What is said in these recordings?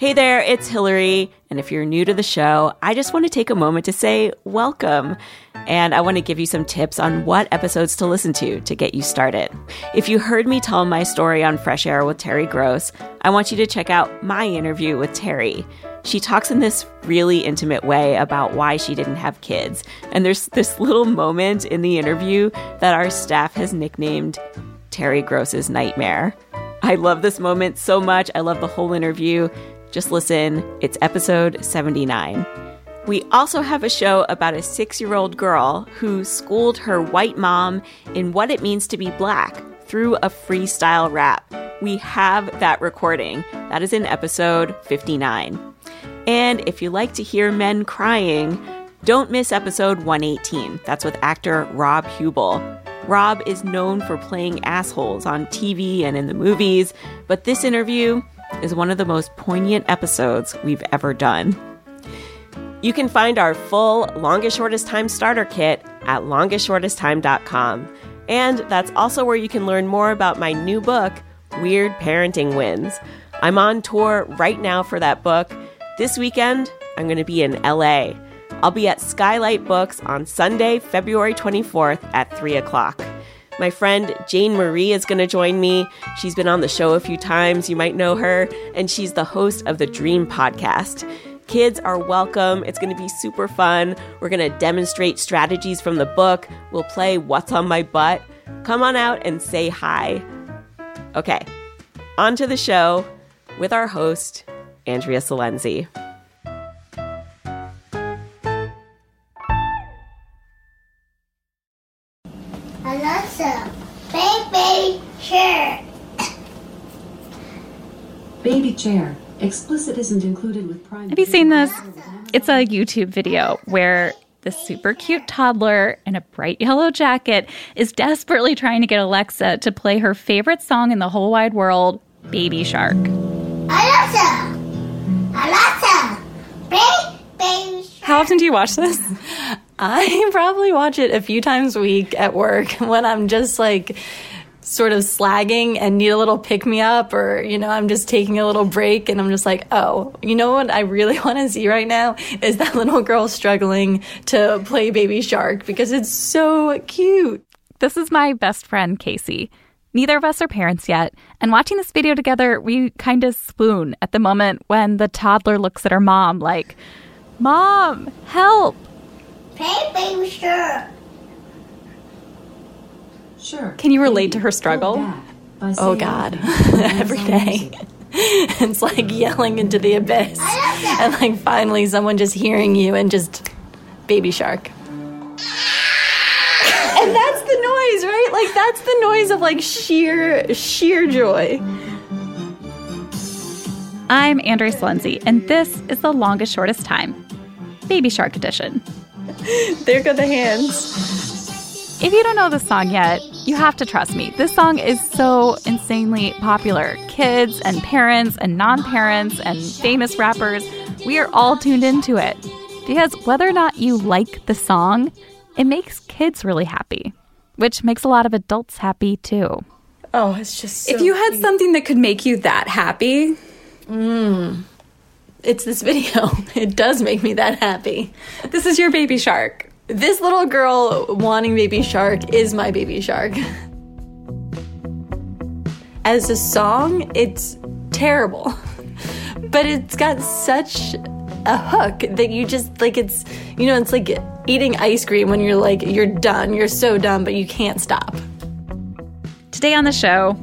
Hey there, it's Hillary. And if you're new to the show, I just want to take a moment to say welcome. And I want to give you some tips on what episodes to listen to to get you started. If you heard me tell my story on Fresh Air with Terry Gross, I want you to check out my interview with Terry. She talks in this really intimate way about why she didn't have kids. And there's this little moment in the interview that our staff has nicknamed Terry Gross's Nightmare. I love this moment so much. I love the whole interview. Just listen, it's episode 79. We also have a show about a six year old girl who schooled her white mom in what it means to be black through a freestyle rap. We have that recording. That is in episode 59. And if you like to hear men crying, don't miss episode 118. That's with actor Rob Huebel. Rob is known for playing assholes on TV and in the movies, but this interview is one of the most poignant episodes we've ever done. You can find our full longest shortest time starter kit at longestshortesttime.com. And that's also where you can learn more about my new book, Weird Parenting Wins. I'm on tour right now for that book. This weekend, I'm going to be in LA. I'll be at Skylight Books on Sunday, February 24th at 3 o'clock. My friend Jane Marie is going to join me. She's been on the show a few times. You might know her. And she's the host of the Dream Podcast. Kids are welcome. It's going to be super fun. We're going to demonstrate strategies from the book. We'll play What's on My Butt. Come on out and say hi. Okay, on to the show with our host, Andrea Silenzi. Baby chair. Explicit isn't included with prime. Have you seen this? It's a YouTube video where the super cute toddler in a bright yellow jacket is desperately trying to get Alexa to play her favorite song in the whole wide world, Baby Shark. Alexa, Alexa, play baby shark. How often do you watch this? I probably watch it a few times a week at work when I'm just like sort of slagging and need a little pick me up or you know I'm just taking a little break and I'm just like oh you know what I really want to see right now is that little girl struggling to play baby shark because it's so cute This is my best friend, Casey. Neither of us are parents yet, and watching this video together, we kind of swoon at the moment when the toddler looks at her mom like, Mom, help! Play baby shark. Sure. Can you relate Baby, to her struggle? back oh god. Oh, every day. It's like yelling into the abyss. And like finally someone just hearing you and just baby shark. And that's the noise right? Like that's the noise of like sheer sheer joy. I'm Andrea Silenzi, and this is the longest, shortest time, Baby Shark Edition. there go the hands. If you don't know the song yet, you have to trust me. This song is so insanely popular. Kids and parents and non parents and famous rappers, we are all tuned into it. Because whether or not you like the song, it makes kids really happy, which makes a lot of adults happy too. oh it's just so If you had something that could make you that happy, mm. it's this video it does make me that happy this is your baby shark. This little girl wanting baby shark is my baby shark. As a song, it's terrible. But it's got such a hook that you just like it's you know, it's like eating ice cream when you're like you're done, you're so done, but you can't stop. Today on the show,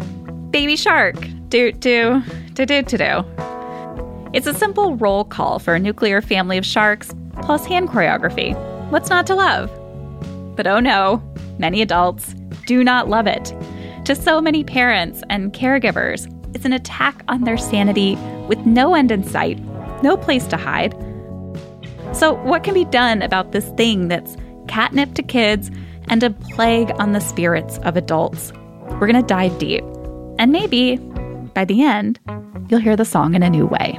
Baby Shark. Do do do do do do. It's a simple roll call for a nuclear family of sharks plus hand choreography. What's not to love? But oh no, many adults do not love it. To so many parents and caregivers, it's an attack on their sanity with no end in sight, no place to hide. So, what can be done about this thing that's catnip to kids and a plague on the spirits of adults? We're going to dive deep. And maybe, by the end, you'll hear the song in a new way.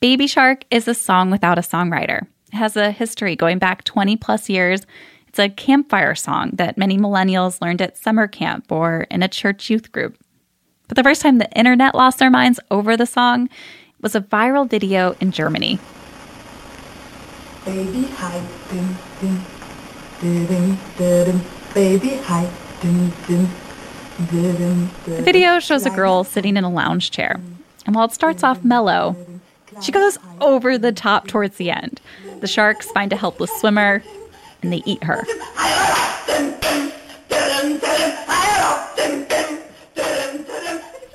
Baby Shark is a song without a songwriter. It has a history going back 20 plus years. It's a campfire song that many millennials learned at summer camp or in a church youth group. But the first time the internet lost their minds over the song was a viral video in Germany. Baby hi, dum dum, dum dum, baby hi, dum dum. The video shows a girl sitting in a lounge chair. And while it starts off mellow, she goes over the top towards the end. The sharks find a helpless swimmer and they eat her.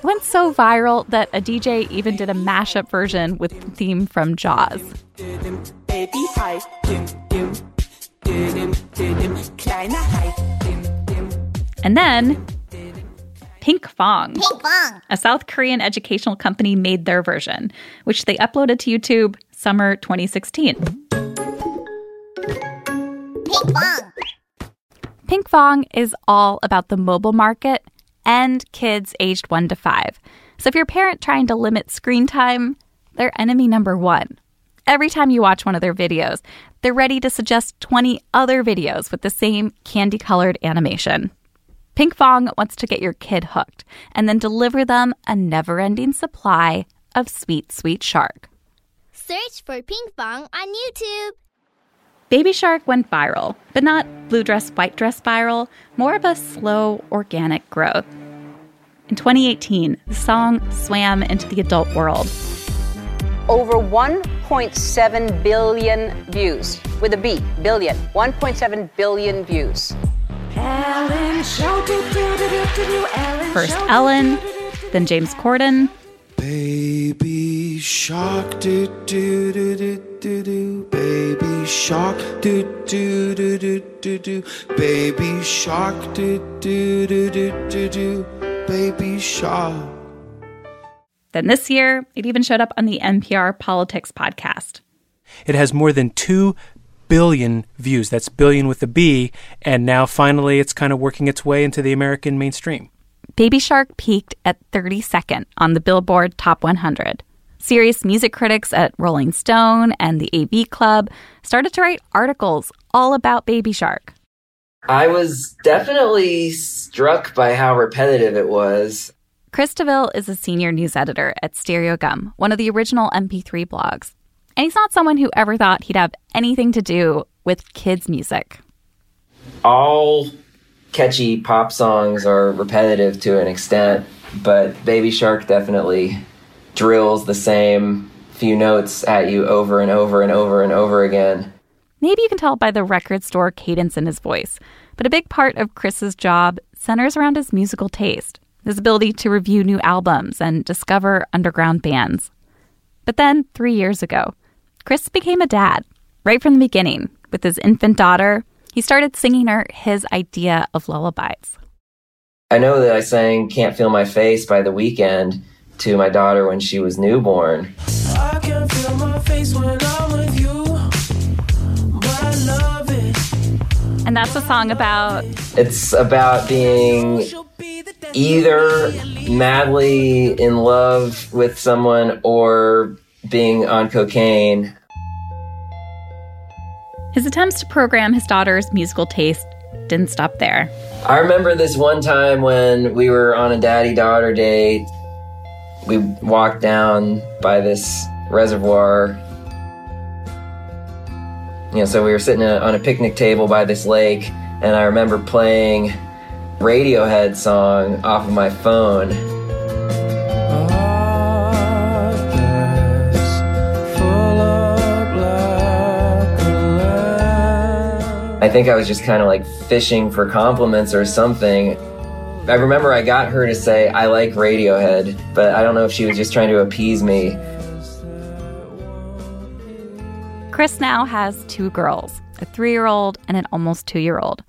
Went so viral that a DJ even did a mashup version with the theme from Jaws. And then Pinkfong. Pinkfong. A South Korean educational company made their version, which they uploaded to YouTube summer 2016. Pinkfong. Pinkfong is all about the mobile market and kids aged 1 to 5. So if you're a parent trying to limit screen time, they're enemy number 1. Every time you watch one of their videos, they're ready to suggest 20 other videos with the same candy colored animation. Pinkfong wants to get your kid hooked and then deliver them a never ending supply of sweet, sweet shark. Search for Pinkfong on YouTube. Baby Shark went viral, but not blue dress, white dress viral, more of a slow, organic growth. In 2018, the song swam into the adult world. Over 1.7 billion views with a B, billion. 1.7 billion views. First Ellen, then James Corden, Baby shark do do do do do do baby shark do do do do do do baby shark do do do do do do baby shark Then this year, it even showed up on the NPR Politics podcast. It has more than 2 billion views. That's billion with a B. And now finally it's kind of working its way into the American mainstream. Baby Shark peaked at 32nd on the Billboard Top 100. Serious music critics at Rolling Stone and the AV Club started to write articles all about Baby Shark. I was definitely struck by how repetitive it was. Chris DeVille is a senior news editor at Stereogum, one of the original MP3 blogs. And he's not someone who ever thought he'd have anything to do with kids' music. All catchy pop songs are repetitive to an extent, but Baby Shark definitely drills the same few notes at you over and over and over and over again. Maybe you can tell by the record store cadence in his voice, but a big part of Chris's job centers around his musical taste, his ability to review new albums and discover underground bands. But then, three years ago, Chris became a dad. Right from the beginning, with his infant daughter, he started singing her his idea of lullabies. I know that I sang Can't Feel My Face by the Weeknd to my daughter when she was newborn. I can feel my face when I'm with you but I love it And that's a song about It's about being either madly in love with someone or being on cocaine. his attempts to program his daughter's musical taste didn't stop there. I remember this one time when we were on a daddy daughter date. We walked down by this reservoir. You know, so we were sitting on a picnic table by this lake, and I remember playing Radiohead song off of my phone. I think I was just kind of like fishing for compliments or something. I remember I got her to say, I like Radiohead, but I don't know if she was just trying to appease me. Chris now has two girls, a three year old and an almost two year old,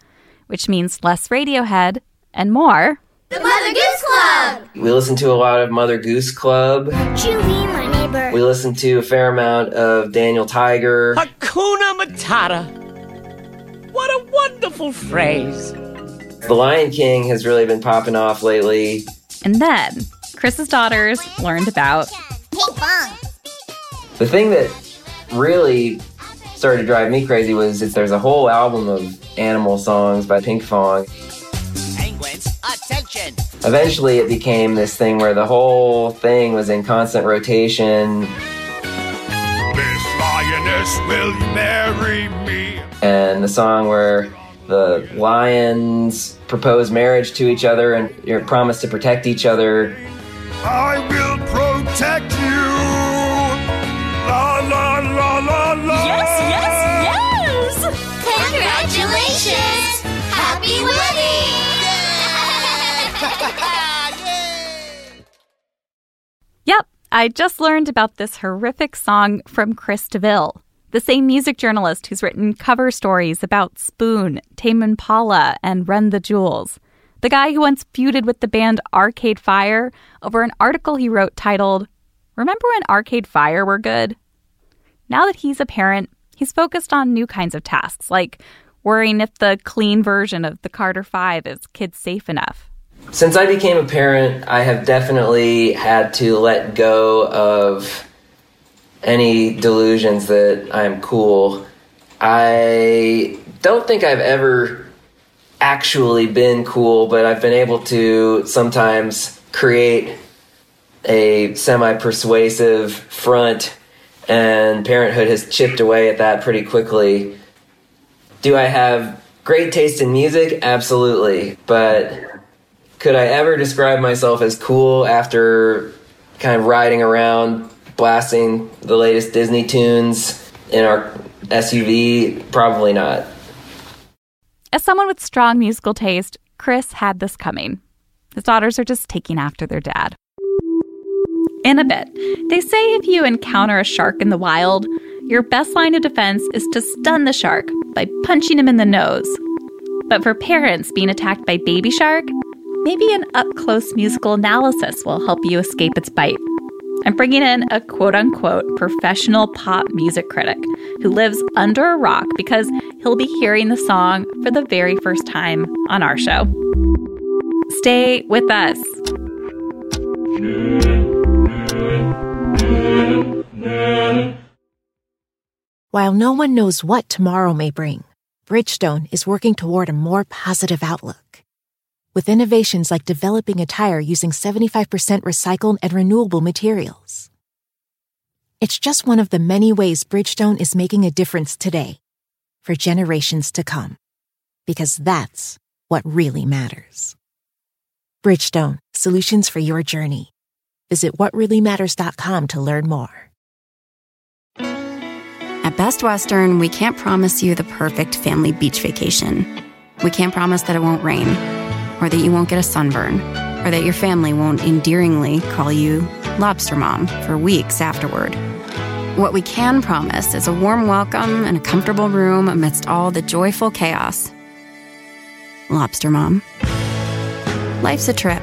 which means less Radiohead and more. The Mother Goose Club! We listen to a lot of Mother Goose Club. Chewie, my neighbor. We listen to a fair amount of Daniel Tiger. Hakuna Matata. What a wonderful phrase. The Lion King has really been popping off lately. And then Chris's daughters learned about Pinkfong. The thing that really started to drive me crazy was that there's a whole album of animal songs by Pinkfong. Penguins, attention. Eventually, it became this thing where the whole thing was in constant rotation, This lioness will marry me. and the song where the lions propose marriage to each other and you know, promise to protect each other. I will protect I just learned about this horrific song from Chris DeVille, the same music journalist who's written cover stories about Spoon, Tame Impala, and Run the Jewels. The guy who once feuded with the band Arcade Fire over an article he wrote titled, Remember when Arcade Fire were good? Now that he's a parent, he's focused on new kinds of tasks, like worrying if the clean version of the Carter 5 is kid safe enough. Since I became a parent, I have definitely had to let go of any delusions that I'm cool. I don't think I've ever actually been cool, but I've been able to sometimes create a semi persuasive front, and parenthood has chipped away at that pretty quickly. Do I have great taste in music? Absolutely. But could I ever describe myself as cool after kind of riding around blasting the latest Disney tunes in our SUV? Probably not. As someone with strong musical taste, Chris had this coming. His daughters are just taking after their dad. In a bit, they say if you encounter a shark in the wild, your best line of defense is to stun the shark by punching him in the nose. But for parents being attacked by Baby Shark, maybe an up close musical analysis will help you escape its bite. I'm bringing in a quote unquote professional pop music critic who lives under a rock because he'll be hearing the song for the very first time on our show. Stay with us. While no one knows what tomorrow may bring, Bridgestone is working toward a more positive outlook. With innovations like developing a tire using 75% recycled and renewable materials. It's just one of the many ways Bridgestone is making a difference today for generations to come. Because that's what really matters. Bridgestone, solutions for your journey. Visit whatreallymatters.com to learn more. At Best Western, we can't promise you the perfect family beach vacation. We can't promise that it won't rain, or that you won't get a sunburn, or that your family won't endearingly call you Lobster Mom for weeks afterward. What we can promise is a warm welcome and a comfortable room amidst all the joyful chaos. Lobster Mom. Life's a trip.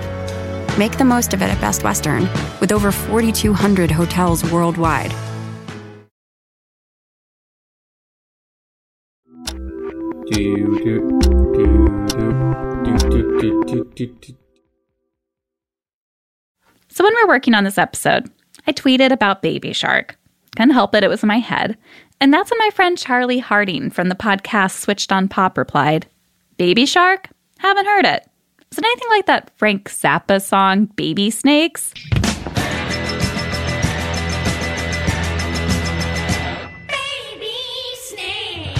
Make the most of it at Best Western, with over 4,200 hotels worldwide. So, when we're working on this episode, I tweeted about Baby Shark. Couldn't help it, it was in my head. And that's when my friend Charlie Harding from the podcast Switched on Pop replied Baby Shark? Haven't heard it. Is it anything like that Frank Zappa song, Baby Snakes? Baby snakes.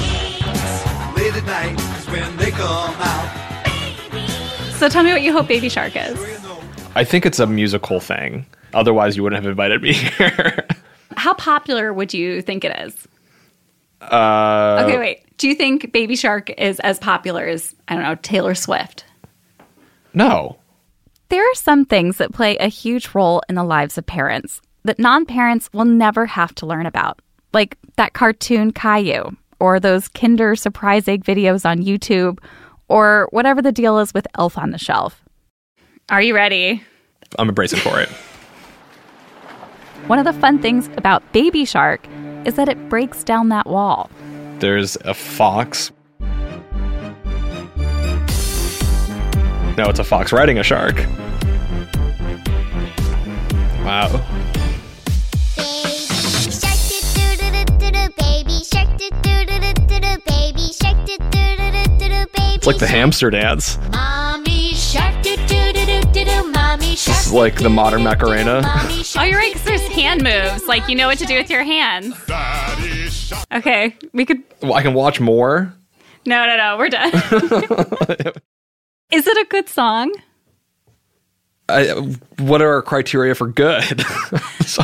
Late at night is when they come out. So tell me what you hope Baby Shark is. I think it's a musical thing. Otherwise, you wouldn't have invited me here. How popular would you think it is? Uh, Okay, wait. Do you think Baby Shark is as popular as, I don't know, Taylor Swift? No. There are some things that play a huge role in the lives of parents that non parents will never have to learn about, like that cartoon Caillou, or those Kinder surprise egg videos on YouTube, or whatever the deal is with Elf on the Shelf. Are you ready? I'm bracing for it. One of the fun things about Baby Shark is that it breaks down that wall. There's a fox. No, it's a fox riding a shark. Wow. It's like the hamster dance. Mommy shark doo doo doo doo doo doo. Mommy shark. This is like the modern Macarena. Oh, you're right, 'cause there's hand moves. Like, you know what to do with your hands. Okay, we could. Well, I can watch more. No, no, no, we're done. Is it a good song? I, what are our criteria for good?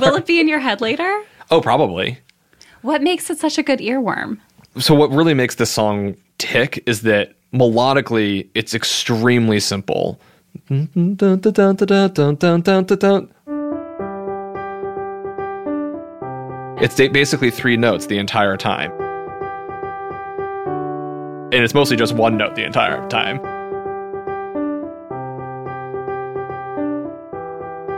Will it be in your head later? oh, probably. What makes it such a good earworm? So what really makes this song tick is that melodically it's extremely simple. It's basically three notes the entire time. And it's mostly just one note the entire time.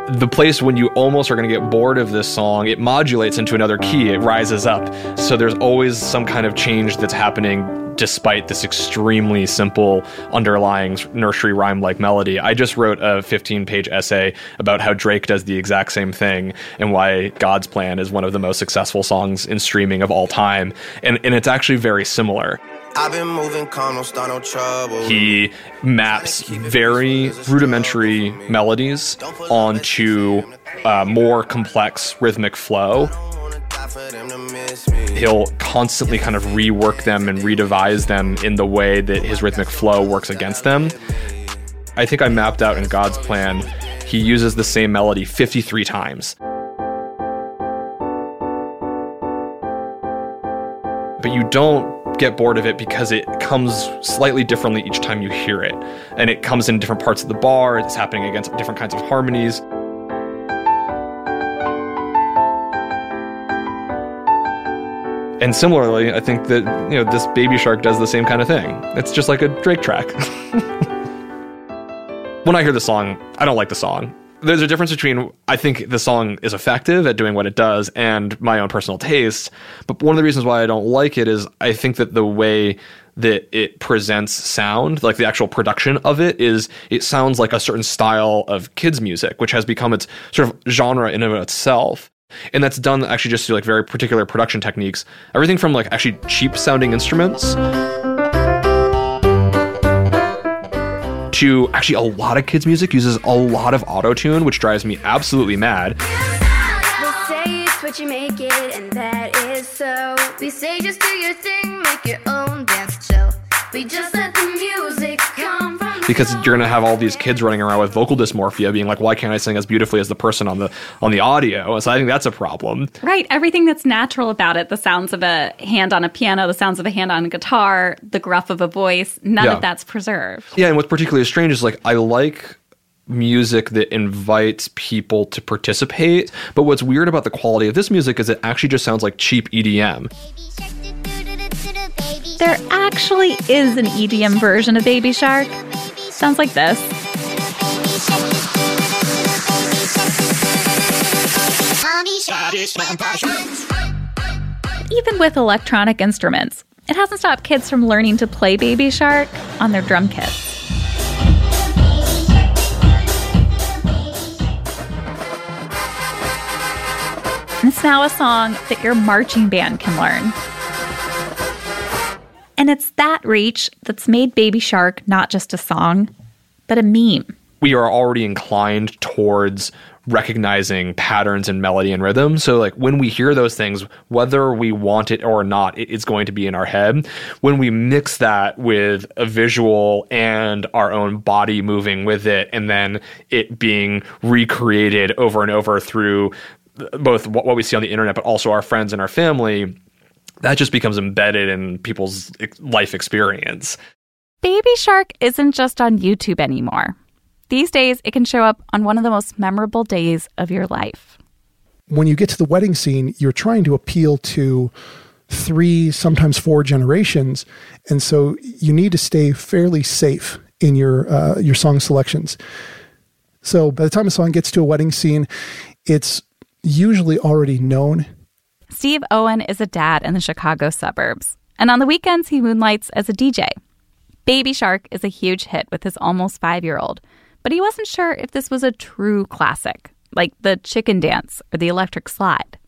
the place when you almost are going to get bored of this song, it modulates into another key, it rises up. So there's always some kind of change that's happening despite this extremely simple underlying nursery rhyme like melody. I just wrote a 15 page essay about how Drake does the exact same thing and why God's Plan is one of the most successful songs in streaming of all time. And, and it's actually very similar. I've been moving calm, don't start no trouble. He maps very rudimentary melodies onto uh, more complex rhythmic flow. He'll constantly kind of rework them and redevise them in the way that his rhythmic flow works against them. I think I mapped out in God's plan, he uses the same melody 53 times. But you don't get bored of it because it comes slightly differently each time you hear it. And it comes in different parts of the bar, it's happening against different kinds of harmonies. And similarly, I think that you know this Baby Shark does the same kind of thing. It's just like a Drake track. when I hear the song, I don't like the song. There's a difference between I think the song is effective at doing what it does and my own personal taste. But one of the reasons why I don't like it is I think that the way that it presents sound, like the actual production of it, is it sounds like a certain style of kids' music, which has become its sort of genre in and of itself. And that's done actually just through like very particular production techniques. Everything from like actually cheap sounding instruments to actually a lot of kids' music uses a lot of auto tune, which drives me absolutely mad. We say just do your thing, make your own dance show. We just let the music because you're gonna have all these kids running around with vocal dysmorphia, being like, "Why can't I sing as beautifully as the person on the on the audio?" So I think that's a problem. Right. Everything that's natural about it the sounds of a hand on a piano, the sounds of a hand on a guitar, the gruff of a voice none Yeah. of that's preserved. Yeah, and what's particularly strange is like I like music that invites people to participate, but what's weird about the quality of this music is it actually just sounds like cheap EDM. There actually is an EDM version of Baby Shark. Sounds like this. Even with electronic instruments, it hasn't stopped kids from learning to play Baby Shark on their drum kits. It's now a song that your marching band can learn. And it's that reach that's made Baby Shark not just a song, but a meme. We are already inclined towards recognizing patterns in melody and rhythm. So like when we hear those things, whether we want it or not, it, it's going to be in our head. When we mix that with a visual and our own body moving with it, and then it being recreated over and over through both what we see on the internet, but also our friends and our family, that just becomes embedded in people's life experience. Baby Shark isn't just on YouTube anymore. These days, it can show up on one of the most memorable days of your life. When you get to the wedding scene, you're trying to appeal to three, sometimes four generations, and so you need to stay fairly safe in your uh, your song selections. So by the time a song gets to a wedding scene, it's usually already known. Steve Owen is a dad in the Chicago suburbs, and on the weekends, he moonlights as a DJ. Baby Shark is a huge hit with his almost five year old, but he wasn't sure if this was a true classic, like the chicken dance or the electric slide.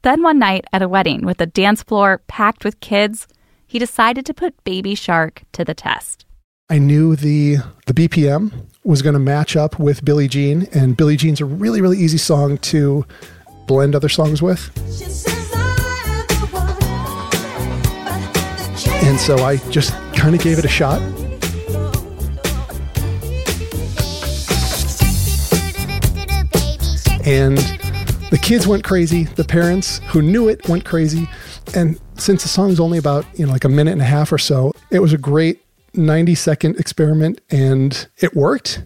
Then one night at a wedding with a dance floor packed with kids, he decided to put Baby Shark to the test. I knew the the BPM was going to match up with Billie Jean, and Billie Jean's a really really easy song to blend other songs with. And so I just kind of gave it a shot. And the kids went crazy. The parents who knew it went crazy. And since the song's only about, you know, like a minute and a half or so, it was a great 90 second experiment and it worked.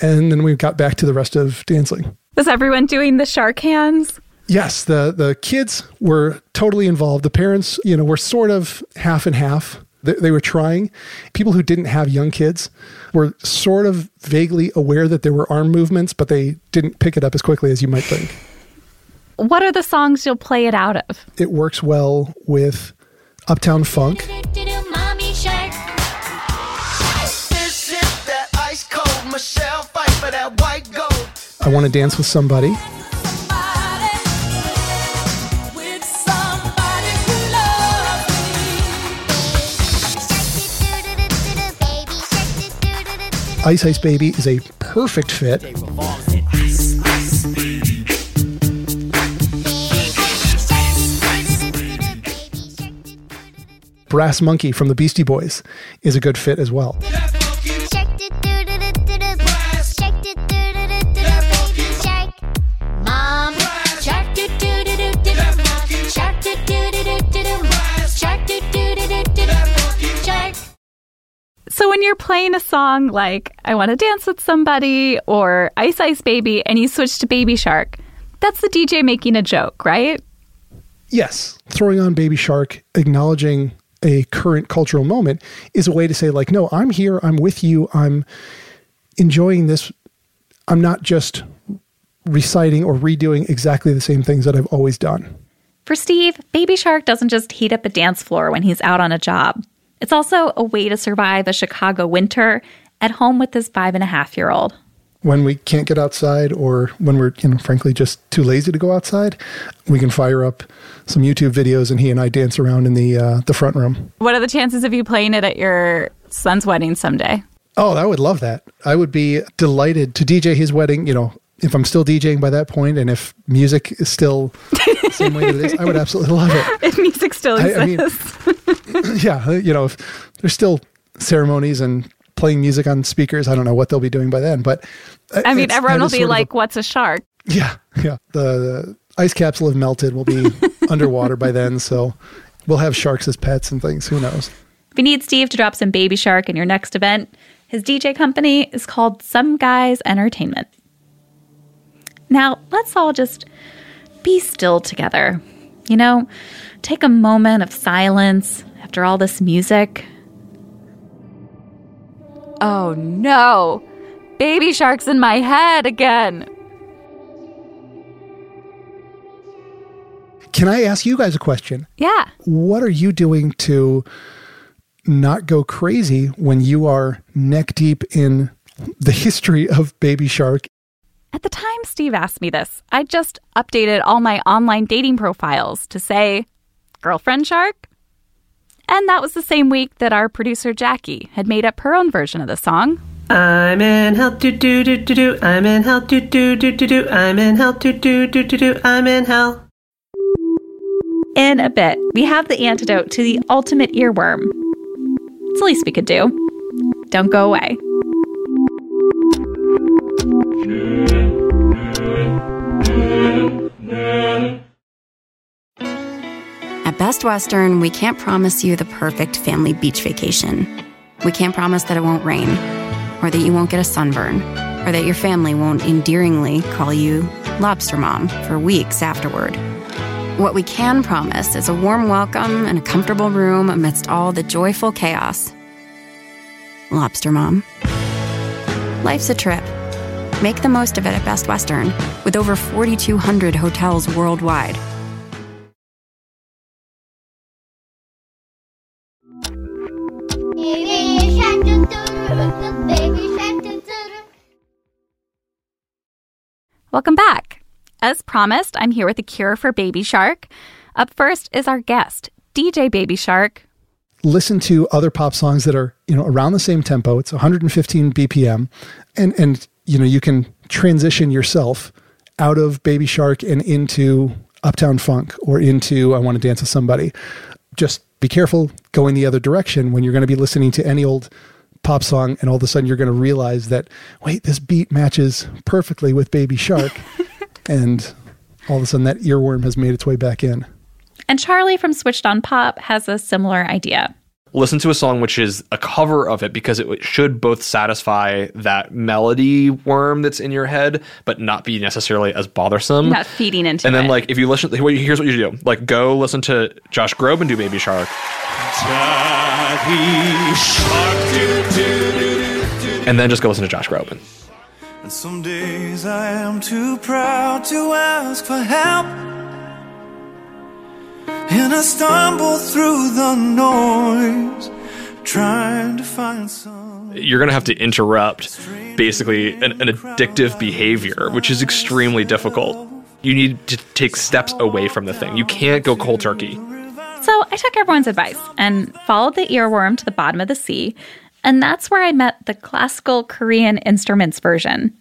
And then we got back to the rest of dancing. Was everyone doing the shark hands? Yes, the the kids were totally involved. The parents, you know, were sort of half and half. They, they were trying. People who didn't have young kids were sort of vaguely aware that there were arm movements, but they didn't pick it up as quickly as you might think. What are the songs you'll play it out of? It works well with Uptown Funk. I Want to Dance with Somebody. Ice Ice Baby is a perfect fit. Brass Monkey from the Beastie Boys is a good fit as well. When you're playing a song like I Want to Dance with Somebody or Ice Ice Baby and you switch to Baby Shark, that's the DJ making a joke, right? Yes, throwing on Baby Shark, acknowledging a current cultural moment is a way to say, like, no, I'm here, I'm with you, I'm enjoying this. I'm not just reciting or redoing exactly the same things that I've always done. For Steve, Baby Shark doesn't just heat up a dance floor when he's out on a job. It's also a way to survive a Chicago winter at home with this five and a half year old. When we can't get outside or when we're, you know, frankly just too lazy to go outside, we can fire up some YouTube videos and he and I dance around in the uh, the front room. What are the chances of you playing it at your son's wedding someday? Oh, I would love that. I would be delighted to DJ his wedding, you know, if I'm still DJing by that point and if music is still the same way that it is, I would absolutely love it. if music still I- I mean- exists. yeah, you know, if there's still ceremonies and playing music on speakers, I don't know what they'll be doing by then, but I mean, everyone will be of a- like, what's a shark? yeah, yeah. The, the ice caps will have melted. We'll be underwater by then, so we'll have sharks as pets and things. Who knows? If you need Steve to drop some Baby Shark in your next event, his DJ company is called Some Guys Entertainment. Now, let's all just be still together. You know, take a moment of silence after all this music. Oh no! Baby Shark's in my head again! Can I ask you guys a question? Yeah. What are you doing to not go crazy when you are neck deep in the history of Baby Shark? At the time Steve asked me this, I just updated all my online dating profiles to say, Girlfriend Shark? And that was the same week that our producer Jackie had made up her own version of the song. I'm in hell, do do do do do. I'm in hell, do do do do do. I'm in hell, do do do do do. I'm in hell. In a bit, we have the antidote to the ultimate earworm. It's the least we could do. Don't go away. At Best Western, we can't promise you the perfect family beach vacation. We can't promise that it won't rain, or that you won't get a sunburn, or that your family won't endearingly call you Lobster Mom for weeks afterward. What we can promise is a warm welcome and a comfortable room amidst all the joyful chaos. Lobster Mom. Life's a trip. Make the most of it at Best Western, with over 4,200 hotels worldwide. Welcome back. As promised, I'm here with a cure for Baby Shark. Up first is our guest, DJ Baby Shark. listen to other pop songs that are you know around the same tempo it's 115 bpm and and you know you can transition yourself out of baby shark and into uptown funk or into i want to dance with somebody. Just be careful going the other direction when you're going to be listening to any old pop song and all of a sudden you're going to realize that wait this beat matches perfectly with baby shark. And all of a sudden that earworm has made its way back in. And Charlie from Switched on Pop has a similar idea. Listen to a song which is a cover of it because it should both satisfy that melody worm that's in your head, but not be necessarily as bothersome. Not feeding into and then, it. like, if you listen, here's what you should do: like, go listen to Josh Groban do Baby Shark, and then just go listen to Josh Groban. And some days I am too proud to ask for help. And I stumble through the noise, trying to find some. You're gonna have to interrupt basically an, an addictive behavior, which is extremely difficult. You need to take steps away from the thing. You can't go cold turkey. So I took everyone's advice and followed the earworm to the bottom of the sea. And that's where I met the classical Korean instruments version.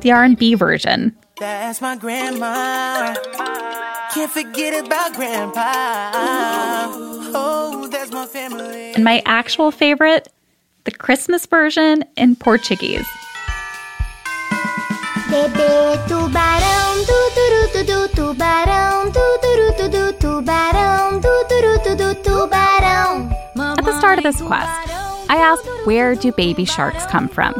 The R&B version. That's my grandma. Can't forget about grandpa. Oh, that's my family. And my actual favorite, the Christmas version in Portuguese. Bebê tubarão, du du du du tubarão, du du du du tubarão, du du du du tubarão. At the start of this quest, I asked where do baby sharks come from?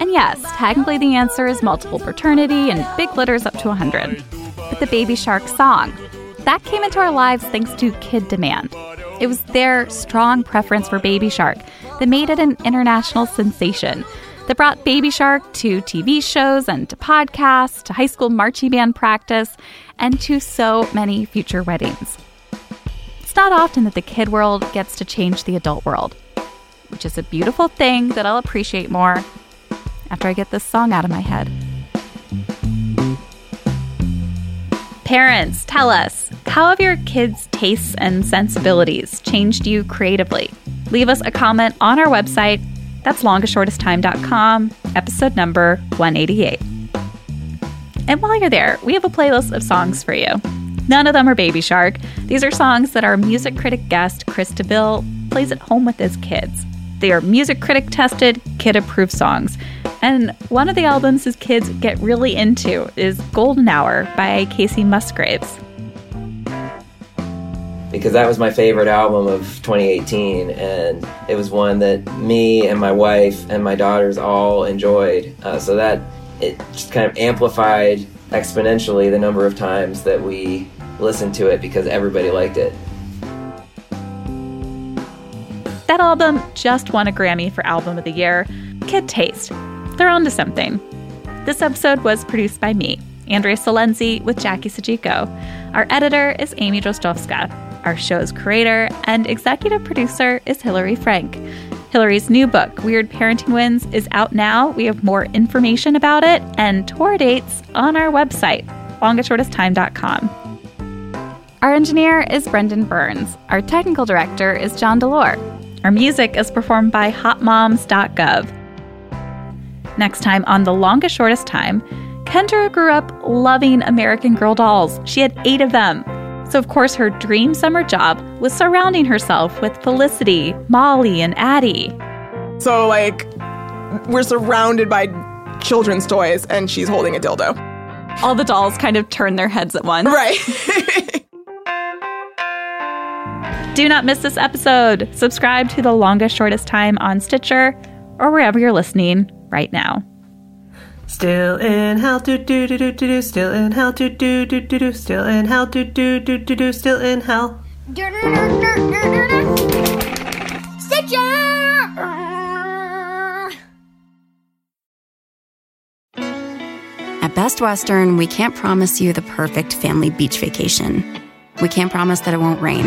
And yes, technically the answer is multiple paternity and big litters up to 100. But the baby shark song, that came into our lives thanks to kid demand. It was their strong preference for Baby Shark that made it an international sensation, that brought Baby Shark to TV shows and to podcasts, to high school marching band practice, and to so many future weddings. It's not often that the kid world gets to change the adult world, which is a beautiful thing that I'll appreciate more after I get this song out of my head. Parents, tell us how have your kids' tastes and sensibilities changed you creatively? Leave us a comment on our website. That's longestshortesttime.com, episode number 188. And while you're there, we have a playlist of songs for you. None of them are Baby Shark. These are songs that our music critic guest, Chris DeVille, plays at home with his kids. They are music critic tested, kid approved songs. And one of the albums his kids get really into is Golden Hour by Kacey Musgraves. because that was my favorite album of 2018 and it was one that me and my wife and my daughters all enjoyed uh, so that it just kind of amplified exponentially the number of times that we listened to it because everybody liked it That album just won a Grammy for Album of the Year. Kid Taste. They're onto something. This episode was produced by me, Andrea Silenzi, with Jackie Sajiko. Our editor is Amy Drostovska. Our show's creator and executive producer is Hillary Frank. Hillary's new book, Weird Parenting Wins, is out now. We have more information about it and tour dates on our website, longestshortesttime.com. Our engineer is Brendan Burns. Our technical director is John DeLore. Our music is performed by hotmoms.gov. Next time on The Longest Shortest Time, Kendra grew up loving American Girl dolls. She had eight of them. So, of course, her dream summer job was surrounding herself with Felicity, Molly, and Addie. So, like, we're surrounded by children's toys, and she's holding a dildo. All the dolls kind of turn their heads at once. Right. Do not miss this episode. Subscribe to The Longest Shortest Time on Stitcher or wherever you're listening right now. Still in hell, do do do do do do. Still in hell, do do do do do. Still in hell, do do do do do. Still in hell. Stitcher. At Best Western, we can't promise you the perfect family beach vacation. We can't promise that it won't rain,